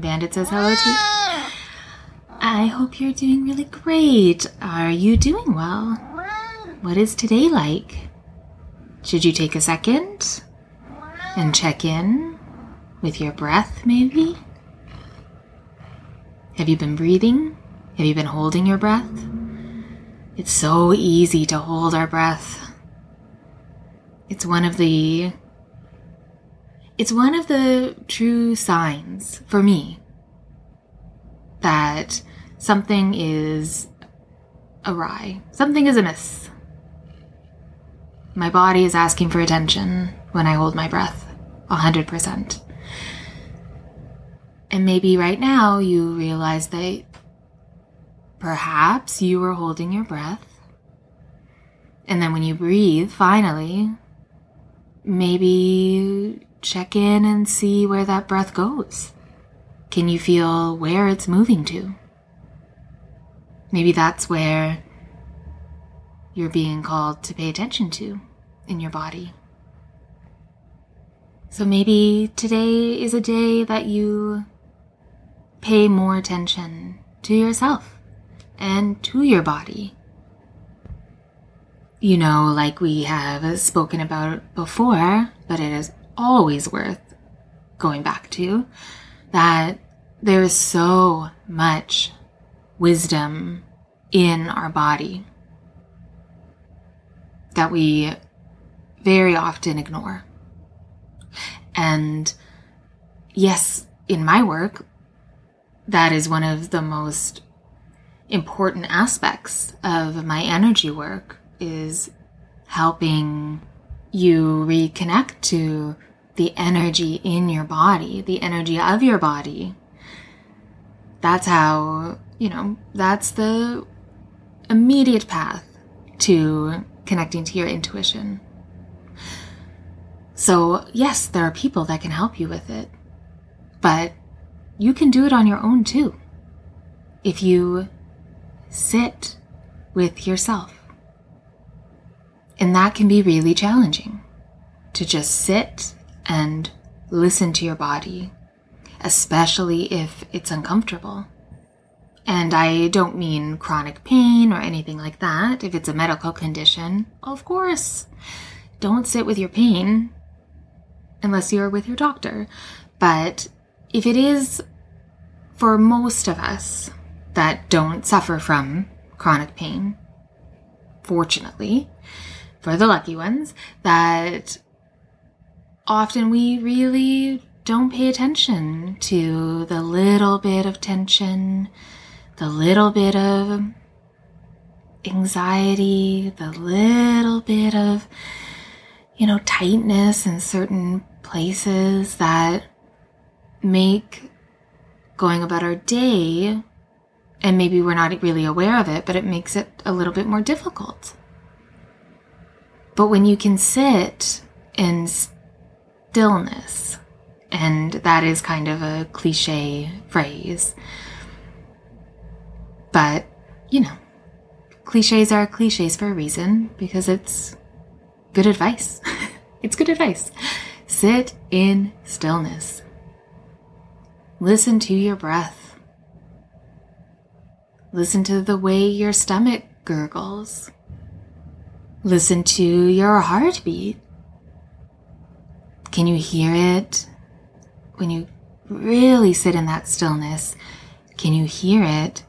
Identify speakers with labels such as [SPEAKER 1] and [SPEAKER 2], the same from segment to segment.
[SPEAKER 1] Bandit says hello to you. I hope you're doing really great. Are you doing well? What is today like? Should you take a second and check in with your breath, maybe? Have you been breathing? Have you been holding your breath? It's so easy to hold our breath. It's one of the it's one of the true signs for me that something is awry, something is amiss. My body is asking for attention when I hold my breath, 100%. And maybe right now you realize that perhaps you were holding your breath. And then when you breathe, finally, maybe check in and see where that breath goes. Can you feel where it's moving to? Maybe that's where you're being called to pay attention to in your body. So maybe today is a day that you pay more attention to yourself and to your body. You know, like we have spoken about before, but it is always worth going back to that there is so much wisdom in our body that we very often ignore. And yes, in my work, that is one of the most important aspects of my energy work is helping you reconnect to the energy in your body, the energy of your body. That's how, you know, that's the immediate path to connecting to your intuition. So, yes, there are people that can help you with it, but you can do it on your own too. If you sit with yourself. And that can be really challenging to just sit and listen to your body, especially if it's uncomfortable. And I don't mean chronic pain or anything like that. If it's a medical condition, of course, don't sit with your pain unless you're with your doctor. But if it is for most of us that don't suffer from chronic pain, fortunately, for the lucky ones, that often we really don't pay attention to the little bit of tension, the little bit of anxiety, the little bit of, you know, tightness in certain places that make going about our day, and maybe we're not really aware of it, but it makes it a little bit more difficult. But when you can sit in stillness. And that is kind of a cliche phrase. But, you know, cliches are cliches for a reason because it's good advice. it's good advice. Sit in stillness. Listen to your breath. Listen to the way your stomach gurgles. Listen to your heartbeat. Can you hear it? When you really sit in that stillness, can you hear it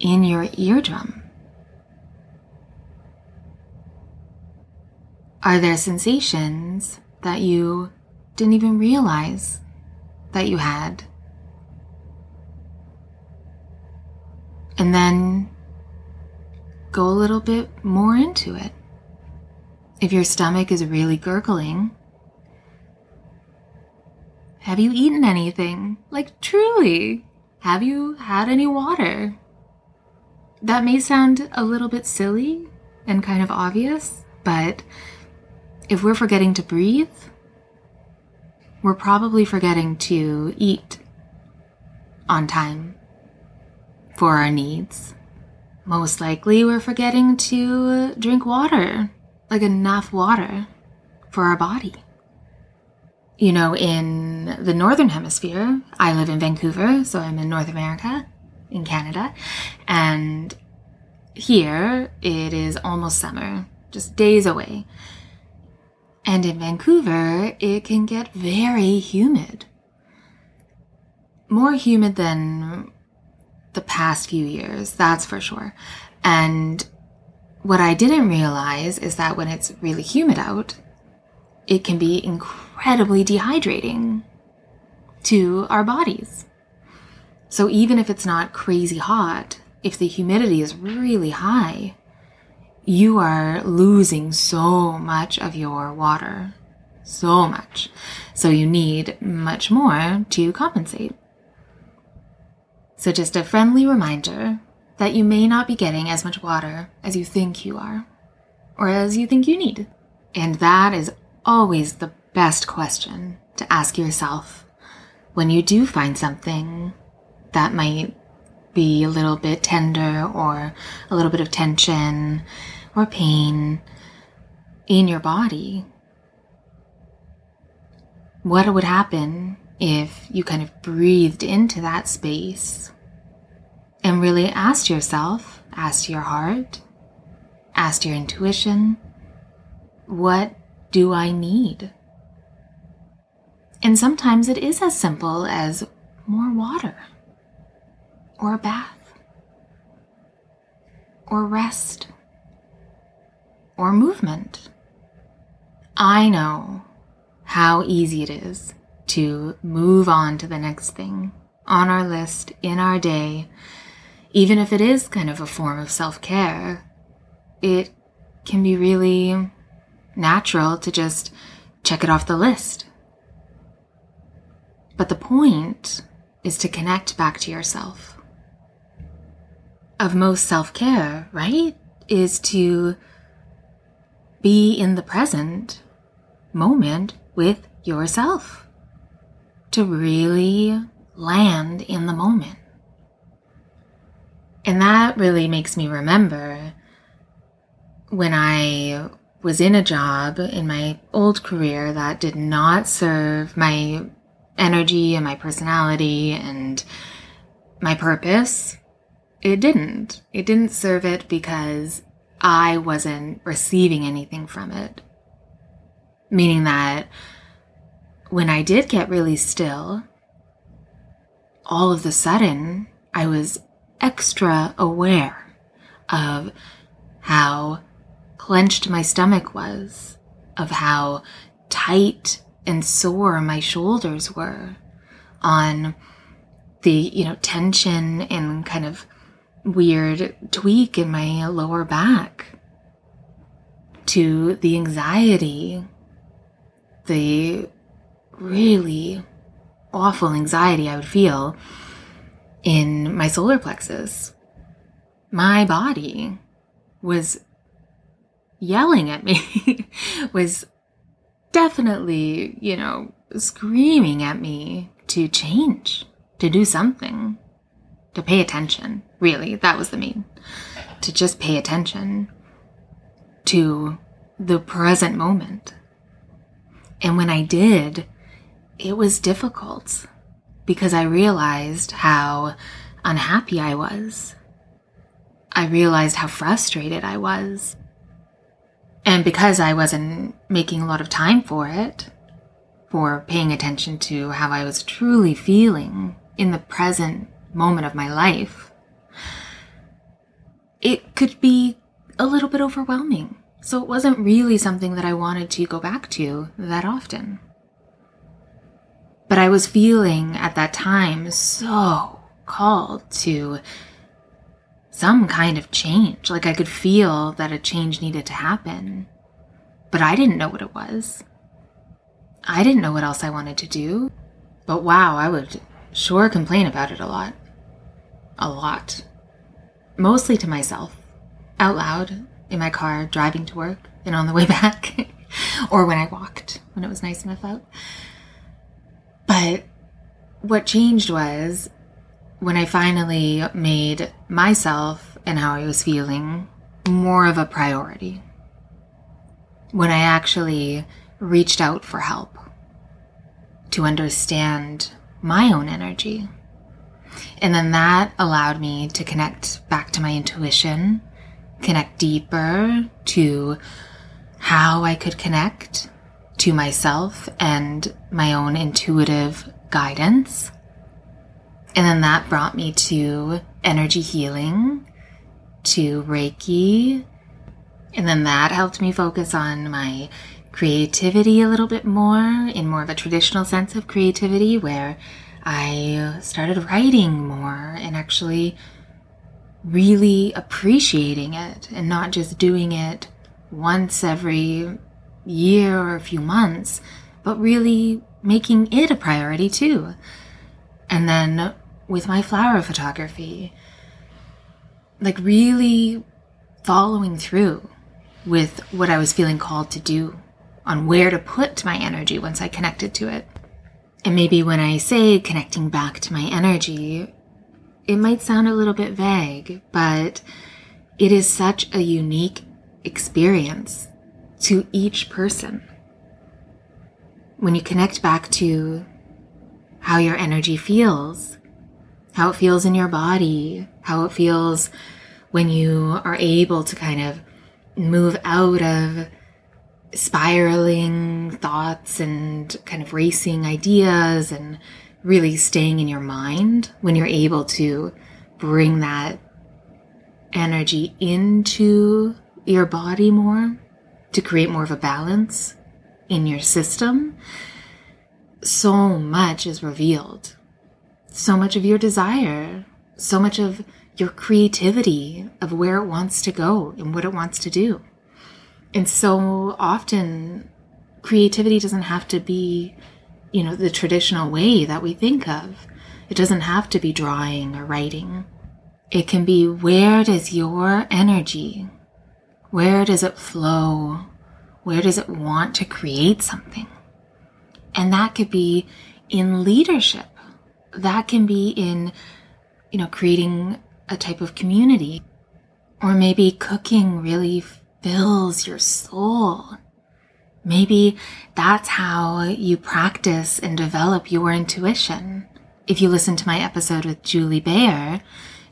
[SPEAKER 1] in your eardrum? Are there sensations that you didn't even realize that you had? And then go a little bit more into it. If your stomach is really gurgling, have you eaten anything? Like, truly, have you had any water? That may sound a little bit silly and kind of obvious, but if we're forgetting to breathe, we're probably forgetting to eat on time for our needs. Most likely, we're forgetting to drink water, like enough water for our body. You know, in the Northern Hemisphere, I live in Vancouver, so I'm in North America, in Canada, and here it is almost summer, just days away. And in Vancouver, it can get very humid. More humid than the past few years, that's for sure. And what I didn't realize is that when it's really humid out, it can be incredibly dehydrating to our bodies. So even if it's not crazy hot, if the humidity is really high, you are losing so much of your water. So much. So you need much more to compensate. So just a friendly reminder that you may not be getting as much water as you think you are, or as you think you need. And that is always the best question to ask yourself when you do find something that might be a little bit tender or a little bit of tension or pain in your body. What would happen if you kind of breathed into that space and really asked yourself, asked your heart, asked your intuition, what do I need? And sometimes it is as simple as more water, or a bath, or rest, or movement. I know how easy it is to move on to the next thing on our list in our day, even if it is kind of a form of self care. It can be really natural to just check it off the list. But the point is to connect back to yourself. Of most self care, right? Is to be in the present moment with yourself. To really land in the moment. And that really makes me remember when I was in a job in my old career that did not serve my energy and my personality and my purpose. It didn't. It didn't serve it because I wasn't receiving anything from it. Meaning that when I did get really still, all of a sudden I was extra aware of how clenched my stomach was, of how tight and sore my shoulders were, on the, you know, tension and kind of weird tweak in my lower back, to the anxiety, the really awful anxiety I would feel in my solar plexus. My body was yelling at me was definitely, you know, screaming at me to change, to do something, to pay attention. Really, that was the main. To just pay attention to the present moment. And when I did, it was difficult because I realized how unhappy I was. I realized how frustrated I was. And because I wasn't making a lot of time for it, for paying attention to how I was truly feeling in the present moment of my life, it could be a little bit overwhelming. So it wasn't really something that I wanted to go back to that often. But I was feeling at that time so called to some kind of change. Like I could feel that a change needed to happen, but I didn't know what it was. I didn't know what else I wanted to do, but wow, I would sure complain about it a lot. a lot, mostly to myself, out loud in my car, driving to work and on the way back, or when I walked when it was nice enough out. But what changed was when I finally made myself and how I was feeling more of a priority. When I actually reached out for help to understand my own energy. And then that allowed me to connect back to my intuition, connect deeper to how I could connect to myself and my own intuitive guidance. And then that brought me to energy healing, to Reiki. And then that helped me focus on my creativity a little bit more in more of a traditional sense of creativity where I started writing more and actually really appreciating it and not just doing it once every year or a few months, but really making it a priority too. And then with my flower photography, like really following through with what I was feeling called to do on where to put my energy once I connected to it. And maybe when I say connecting back to my energy, it might sound a little bit vague, but it is such a unique experience to each person. When you connect back to how your energy feels, how it feels in your body, how it feels when you are able to kind of move out of spiraling thoughts and kind of racing ideas and really staying in your mind when you're able to bring that energy into your body more to create more of a balance in your system, so much is revealed. So much of your desire, so much of your creativity of where it wants to go and what it wants to do. And so often creativity doesn't have to be, you know, the traditional way that we think of. It doesn't have to be drawing or writing. It can be where does your energy, where does it flow? Where does it want to create something? And that could be in leadership. That can be in, you know, creating a type of community. Or maybe cooking really fills your soul. Maybe that's how you practice and develop your intuition. If you listen to my episode with Julie Bayer,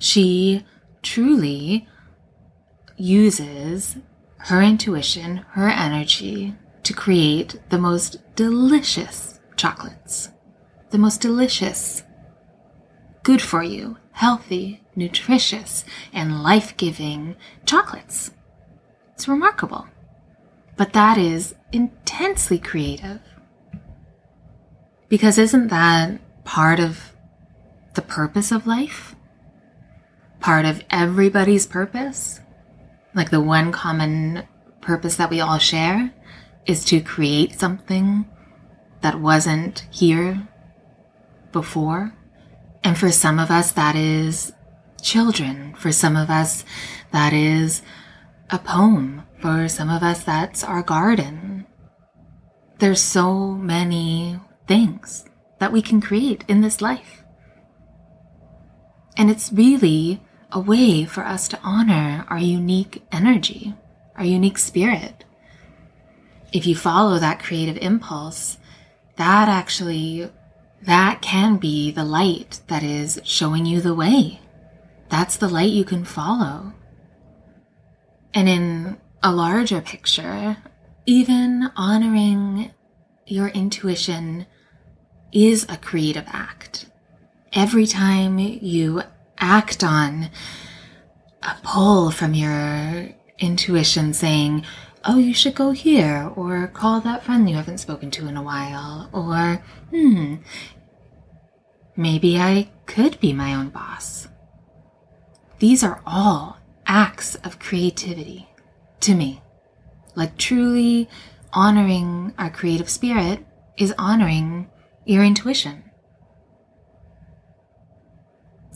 [SPEAKER 1] she truly uses her intuition, her energy to create the most delicious chocolates. The most delicious, good for you, healthy, nutritious, and life giving chocolates. It's remarkable. But that is intensely creative. Because isn't that part of the purpose of life? Part of everybody's purpose? Like the one common purpose that we all share is to create something that wasn't here before. And for some of us, that is children. For some of us, that is a poem. For some of us, that's our garden. There's so many things that we can create in this life. And it's really a way for us to honor our unique energy, our unique spirit. If you follow that creative impulse, that actually, that can be the light that is showing you the way. That's the light you can follow. And in a larger picture, even honoring your intuition is a creative act. Every time you act on a pull from your intuition saying, oh, you should go here, or call that friend you haven't spoken to in a while, or, hmm, maybe I could be my own boss. These are all acts of creativity to me. Like truly honoring our creative spirit is honoring your intuition.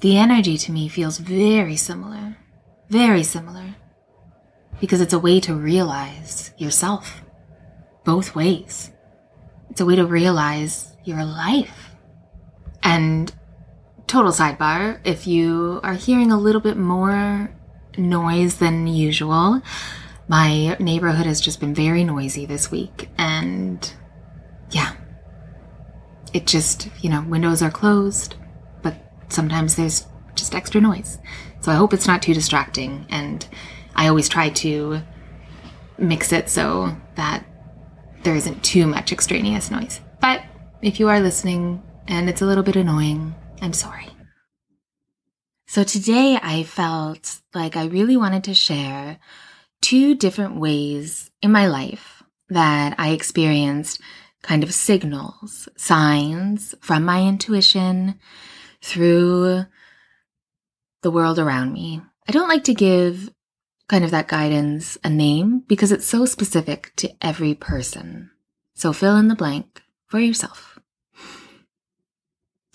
[SPEAKER 1] The energy to me feels very similar. Very similar. Because it's a way to realize yourself. Both ways. It's a way to realize your life. And total sidebar, if you are hearing a little bit more noise than usual, my neighborhood has just been very noisy this week. And yeah, it just, you know, windows are closed, sometimes there's just extra noise. So I hope it's not too distracting. And I always try to mix it so that there isn't too much extraneous noise. But if you are listening and it's a little bit annoying, I'm sorry. So today I felt like I really wanted to share two different ways in my life that I experienced kind of signals, signs from my intuition through the world around me. I don't like to give kind of that guidance a name because it's so specific to every person. So fill in the blank for yourself.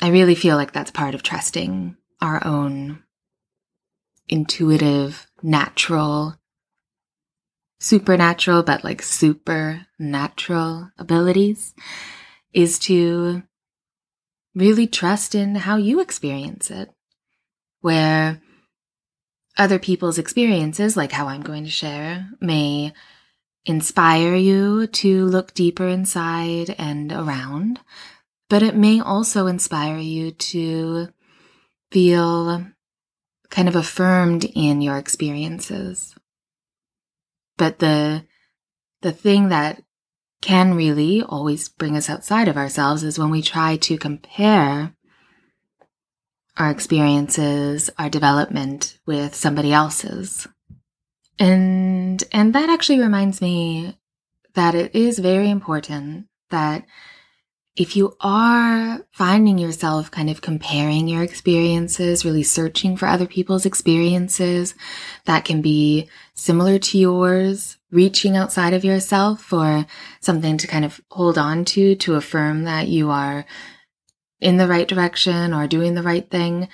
[SPEAKER 1] I really feel like that's part of trusting our own intuitive, natural, supernatural, but like supernatural abilities is to really trust in how you experience it. Where other people's experiences, like how I'm going to share, may inspire you to look deeper inside and around, but it may also inspire you to feel kind of affirmed in your experiences. But the, the thing that can really always bring us outside of ourselves is when we try to compare our experiences, our development with somebody else's. And, and that actually reminds me that it is very important that if you are finding yourself kind of comparing your experiences, really searching for other people's experiences that can be similar to yours, reaching outside of yourself for something to kind of hold on to, to affirm that you are in the right direction or doing the right thing,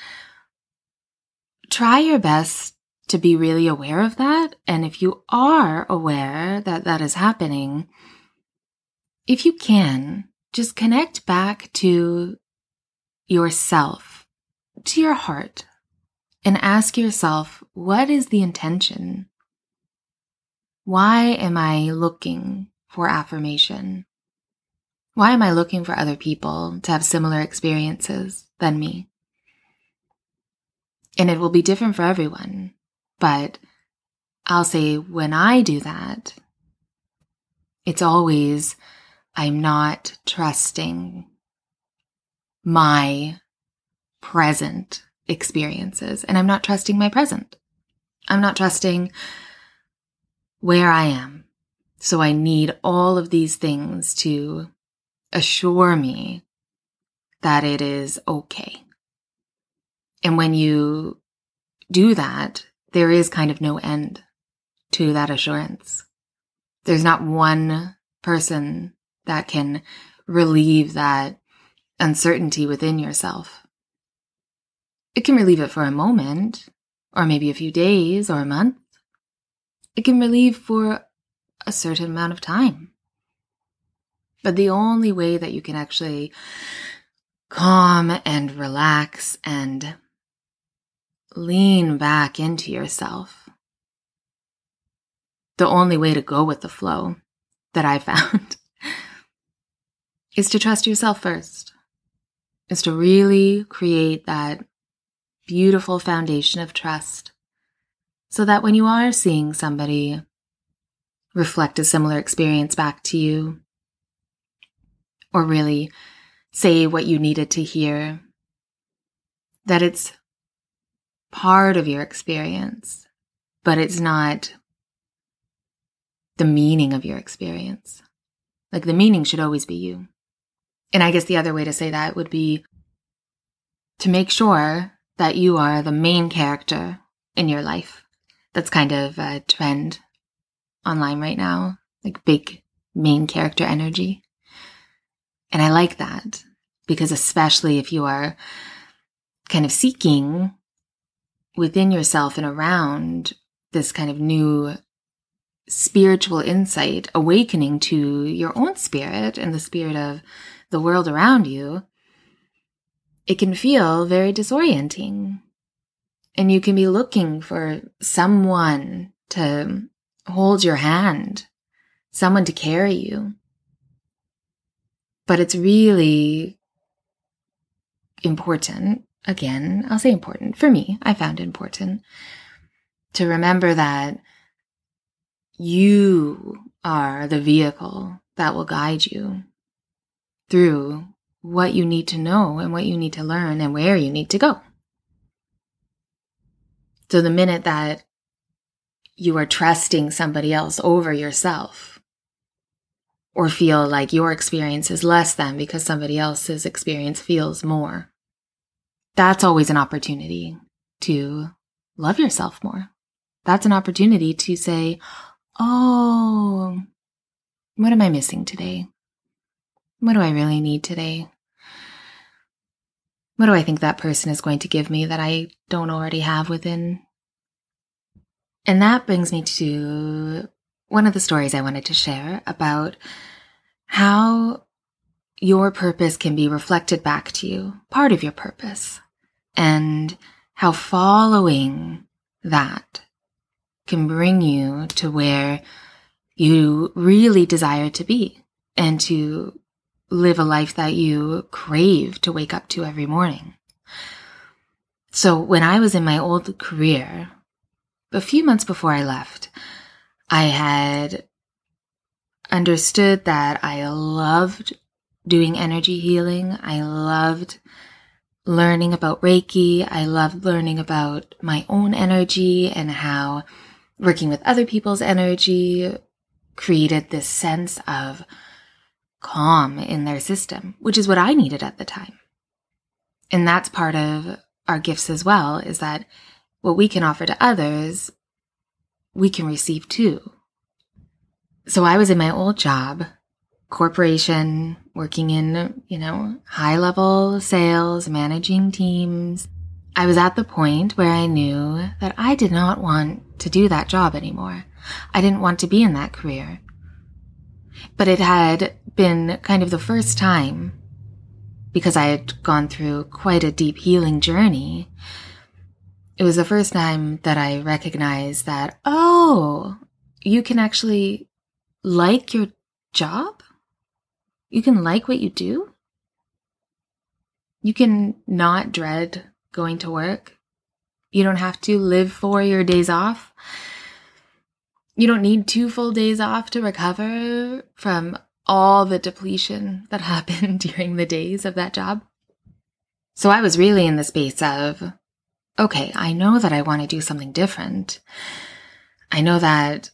[SPEAKER 1] try your best to be really aware of that. And if you are aware that that is happening, if you can, just connect back to yourself, to your heart, and ask yourself, what is the intention? Why am I looking for affirmation? Why am I looking for other people to have similar experiences than me? And it will be different for everyone. But I'll say when I do that, it's always, I'm not trusting my present experiences and I'm not trusting my present. I'm not trusting where I am. So I need all of these things to assure me that it is okay. And when you do that, there is kind of no end to that assurance. There's not one person that can relieve that uncertainty within yourself. It can relieve it for a moment, or maybe a few days or a month. It can relieve for a certain amount of time. But the only way that you can actually calm and relax and lean back into yourself, the only way to go with the flow that I found is to trust yourself first, is to really create that beautiful foundation of trust so that when you are seeing somebody reflect a similar experience back to you, or really say what you needed to hear, that it's part of your experience, but it's not the meaning of your experience. Like the meaning should always be you. And I guess the other way to say that would be to make sure that you are the main character in your life. That's kind of a trend online right now, like big main character energy. And I like that because especially if you are kind of seeking within yourself and around this kind of new spiritual insight, awakening to your own spirit and the spirit of the world around you, it can feel very disorienting. And you can be looking for someone to hold your hand, someone to carry you. But it's really important. Again, I'll say important. For me, I found important to remember that you are the vehicle that will guide you through what you need to know and what you need to learn and where you need to go. So the minute that you are trusting somebody else over yourself or feel like your experience is less than because somebody else's experience feels more, that's always an opportunity to love yourself more. That's an opportunity to say, Oh, what am I missing today? What do I really need today? What do I think that person is going to give me that I don't already have within? And that brings me to one of the stories I wanted to share about how your purpose can be reflected back to you, part of your purpose, and how following that can bring you to where you really desire to be and to live a life that you crave to wake up to every morning. So when I was in my old career, a few months before I left, I had understood that I loved doing energy healing. I loved learning about Reiki. I loved learning about my own energy and how working with other people's energy created this sense of calm in their system, which is what I needed at the time. And that's part of our gifts as well, is that what we can offer to others, we can receive too. So I was in my old job, corporation, working in, you know, high level sales, managing teams, I was at the point where I knew that I did not want to do that job anymore. I didn't want to be in that career. But it had been kind of the first time, because I had gone through quite a deep healing journey. It was the first time that I recognized that, oh, you can actually like your job? You can like what you do? You can not dread going to work. You don't have to live for your days off. You don't need two full days off to recover from all the depletion that happened during the days of that job. So I was really in the space of, okay, I know that I want to do something different. I know that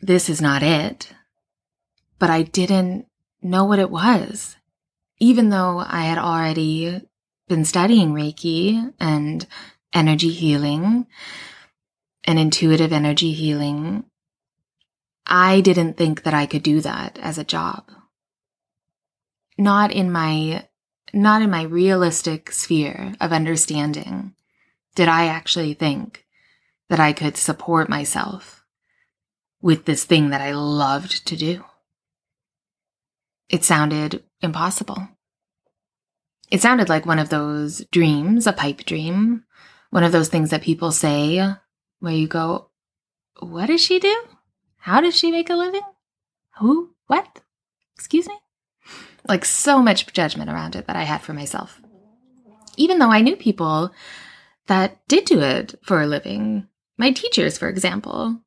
[SPEAKER 1] this is not it, but I didn't know what it was. Even though I had already been studying Reiki and energy healing and intuitive energy healing, I didn't think that I could do that as a job. Not in my, not in my realistic sphere of understanding did I actually think that I could support myself with this thing that I loved to do. It sounded impossible. It sounded like one of those dreams, a pipe dream, one of those things that people say where you go, What does she do? How does she make a living? Who? What? Excuse me? Like so much judgment around it that I had for myself. Even though I knew people that did do it for a living, my teachers, for example,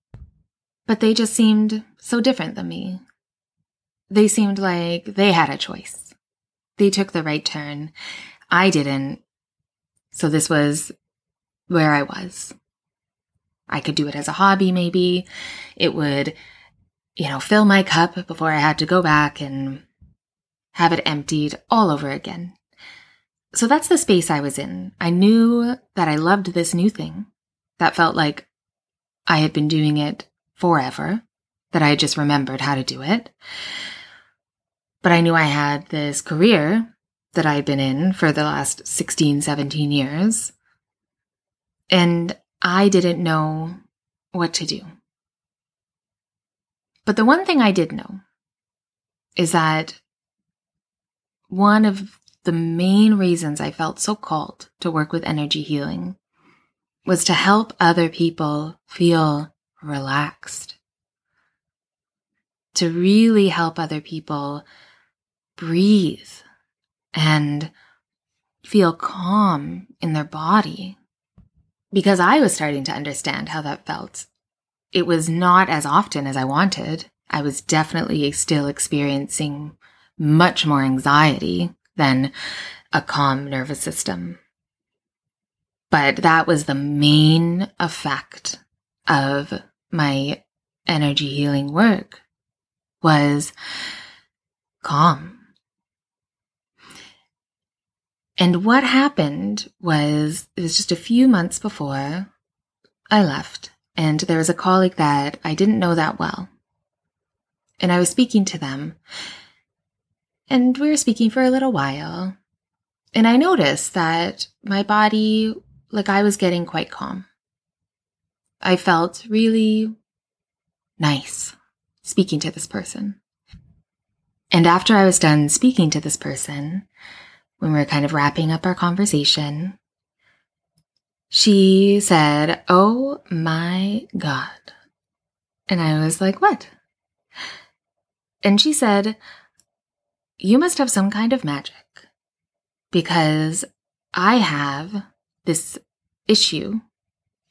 [SPEAKER 1] but they just seemed so different than me. They seemed like they had a choice they took the right turn. I didn't. So this was where I was. I could do it as a hobby, maybe. It would, you know, fill my cup before I had to go back and have it emptied all over again. So that's the space I was in. I knew that I loved this new thing that felt like I had been doing it forever, that I had just remembered how to do it. But I knew I had this career that I'd been in for the last 16, 17 years. And I didn't know what to do. But the one thing I did know is that one of the main reasons I felt so called to work with energy healing was to help other people feel relaxed, to really help other people breathe and feel calm in their body. Because I was starting to understand how that felt. It was not as often as I wanted. I was definitely still experiencing much more anxiety than a calm nervous system. But that was the main effect of my energy healing work was calm. And what happened was it was just a few months before I left and there was a colleague that I didn't know that well. And I was speaking to them and we were speaking for a little while. And I noticed that my body, like I was getting quite calm. I felt really nice speaking to this person. And after I was done speaking to this person, when we were kind of wrapping up our conversation, she said, Oh my God. And I was like, What? And she said, You must have some kind of magic because I have this issue,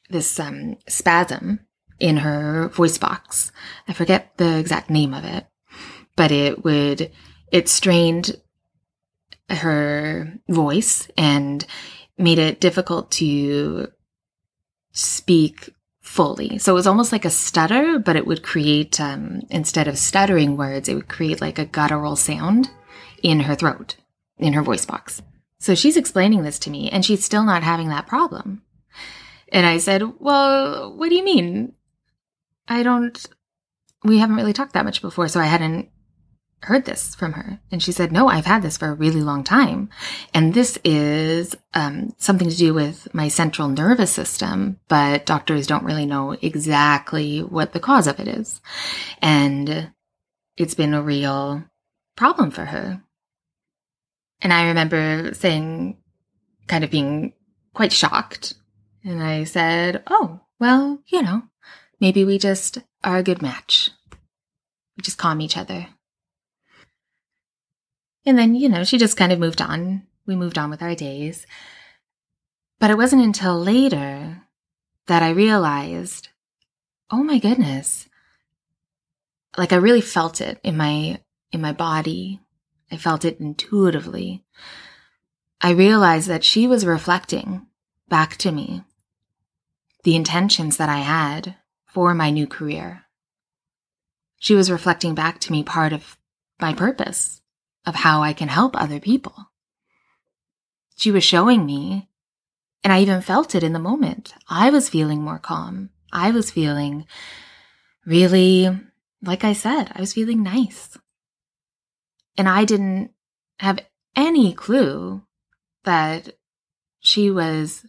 [SPEAKER 1] this um, spasm in her voice box. I forget the exact name of it, but it would, it strained her voice and made it difficult to speak fully. So it was almost like a stutter, but it would create, um, instead of stuttering words, it would create like a guttural sound in her throat, in her voice box. So she's explaining this to me and she's still not having that problem. And I said, Well, what do you mean? I don't, we haven't really talked that much before, so I hadn't heard this from her. And she said, No, I've had this for a really long time. And this is um, something to do with my central nervous system, but doctors don't really know exactly what the cause of it is. And it's been a real problem for her. And I remember saying, kind of being quite shocked. And I said, Oh, well, you know, maybe we just are a good match. We just calm each other. And then, you know, she just kind of moved on. We moved on with our days. But it wasn't until later that I realized, oh my goodness. Like I really felt it in my, in my body. I felt it intuitively. I realized that she was reflecting back to me the intentions that I had for my new career. She was reflecting back to me part of my purpose of how I can help other people. She was showing me, and I even felt it in the moment. I was feeling more calm. I was feeling really, like I said, I was feeling nice. And I didn't have any clue that she was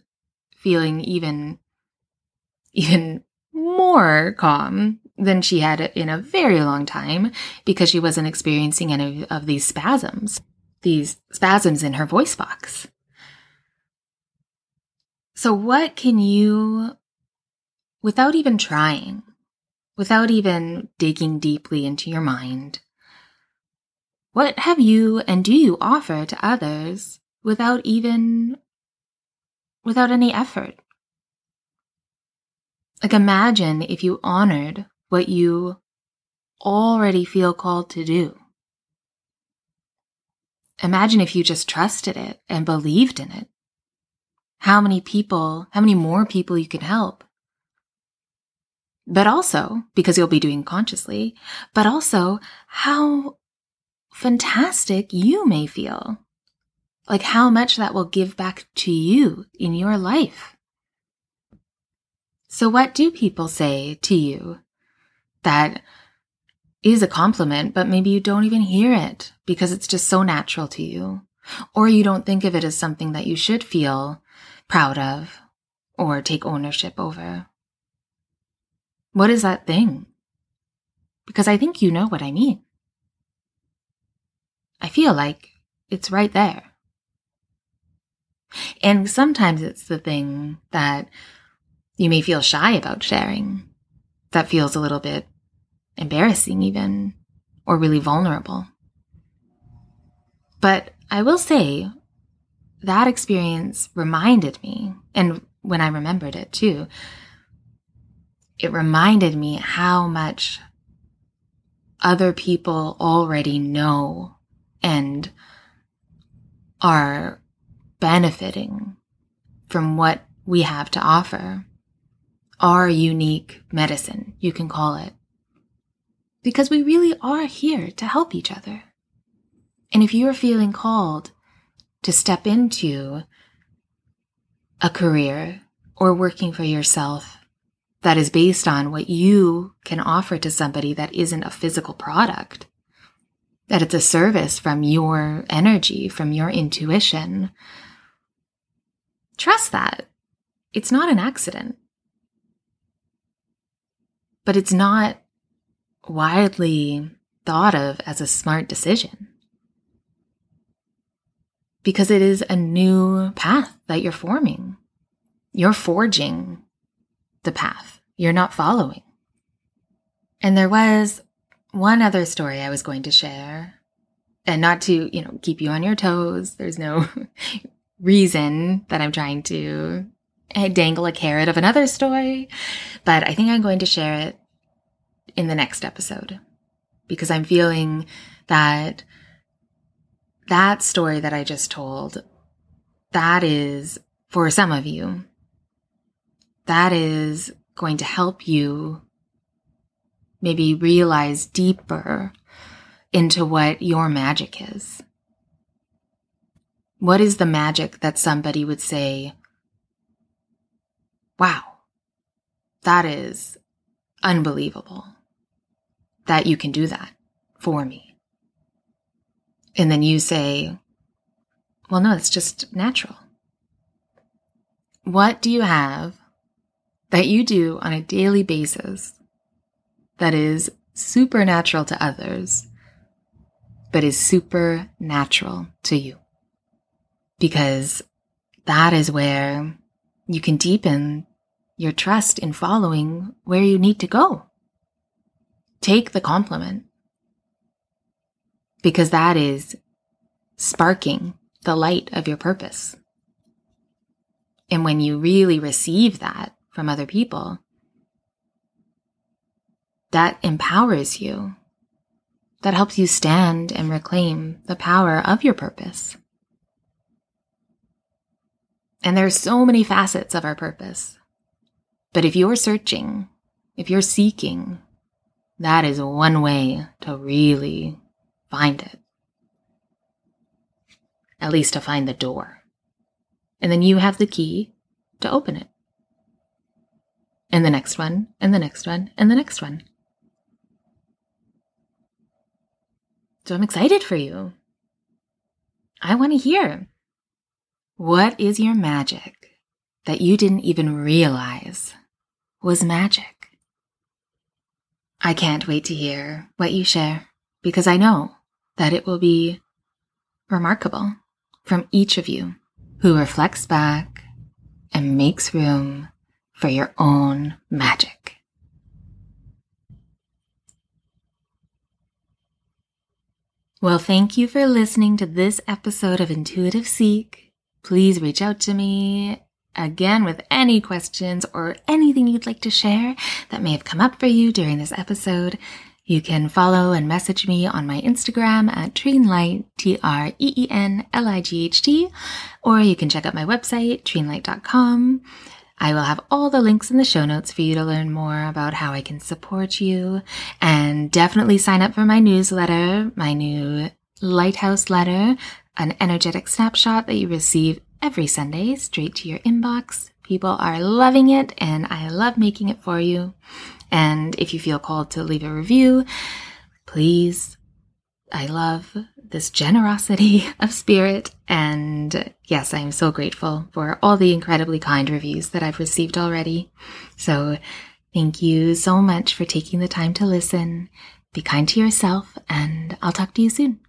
[SPEAKER 1] feeling even, even more calm than she had in a very long time because she wasn't experiencing any of these spasms, these spasms in her voice box. So, what can you, without even trying, without even digging deeply into your mind, what have you and do you offer to others without even, without any effort? Like imagine if you honored what you already feel called to do. Imagine if you just trusted it and believed in it. How many people, how many more people you can help. But also, because you'll be doing consciously, but also how fantastic you may feel. Like how much that will give back to you in your life. So what do people say to you that is a compliment, but maybe you don't even hear it because it's just so natural to you. or you don't think of it as something that you should feel proud of or take ownership over. What is that thing? Because I think you know what I mean. I feel like it's right there. And sometimes it's the thing that you may feel shy about sharing, that feels a little bit embarrassing, even, or really vulnerable. But I will say that experience reminded me, and when I remembered it too, it reminded me how much other people already know and are benefiting from what we have to offer. Our unique medicine, you can call it. Because we really are here to help each other. And if you're feeling called to step into a career or working for yourself that is based on what you can offer to somebody that isn't a physical product, that it's a service from your energy, from your intuition, trust that. It's not an accident. But it's not widely thought of as a smart decision because it is a new path that you're forming. You're forging the path. You're not following. And there was one other story I was going to share and not to, you know, keep you on your toes. There's no reason that I'm trying to dangle a carrot of another story, but I think I'm going to share it in the next episode because I'm feeling that that story that I just told, that is for some of you, that is going to help you maybe realize deeper into what your magic is. What is the magic that somebody would say, wow, that is unbelievable that you can do that for me? And then you say, well, no, it's just natural. What do you have that you do on a daily basis that is supernatural to others, but is supernatural to you? Because that is where you can deepen your trust in following where you need to go. Take the compliment because that is sparking the light of your purpose. And when you really receive that, from other people. That empowers you. That helps you stand and reclaim the power of your purpose. And there's so many facets of our purpose. But if you're searching, if you're seeking, that is one way to really find it. At least to find the door. And then you have the key to open it and the next one, and the next one, and the next one. So I'm excited for you. I want to hear. What is your magic that you didn't even realize was magic? I can't wait to hear what you share because I know that it will be remarkable from each of you who reflects back and makes room for your own magic. Well, thank you for listening to this episode of Intuitive Seek. Please reach out to me again with any questions or anything you'd like to share that may have come up for you during this episode. You can follow and message me on my Instagram at Treenlight, T R E E N L I G H T, or you can check out my website, treenlight.com. I will have all the links in the show notes for you to learn more about how I can support you and definitely sign up for my newsletter, my new lighthouse letter, an energetic snapshot that you receive every Sunday straight to your inbox. People are loving it and I love making it for you. And if you feel called to leave a review, please, I love this generosity of spirit. And yes, I am so grateful for all the incredibly kind reviews that I've received already. So thank you so much for taking the time to listen. Be kind to yourself, and I'll talk to you soon.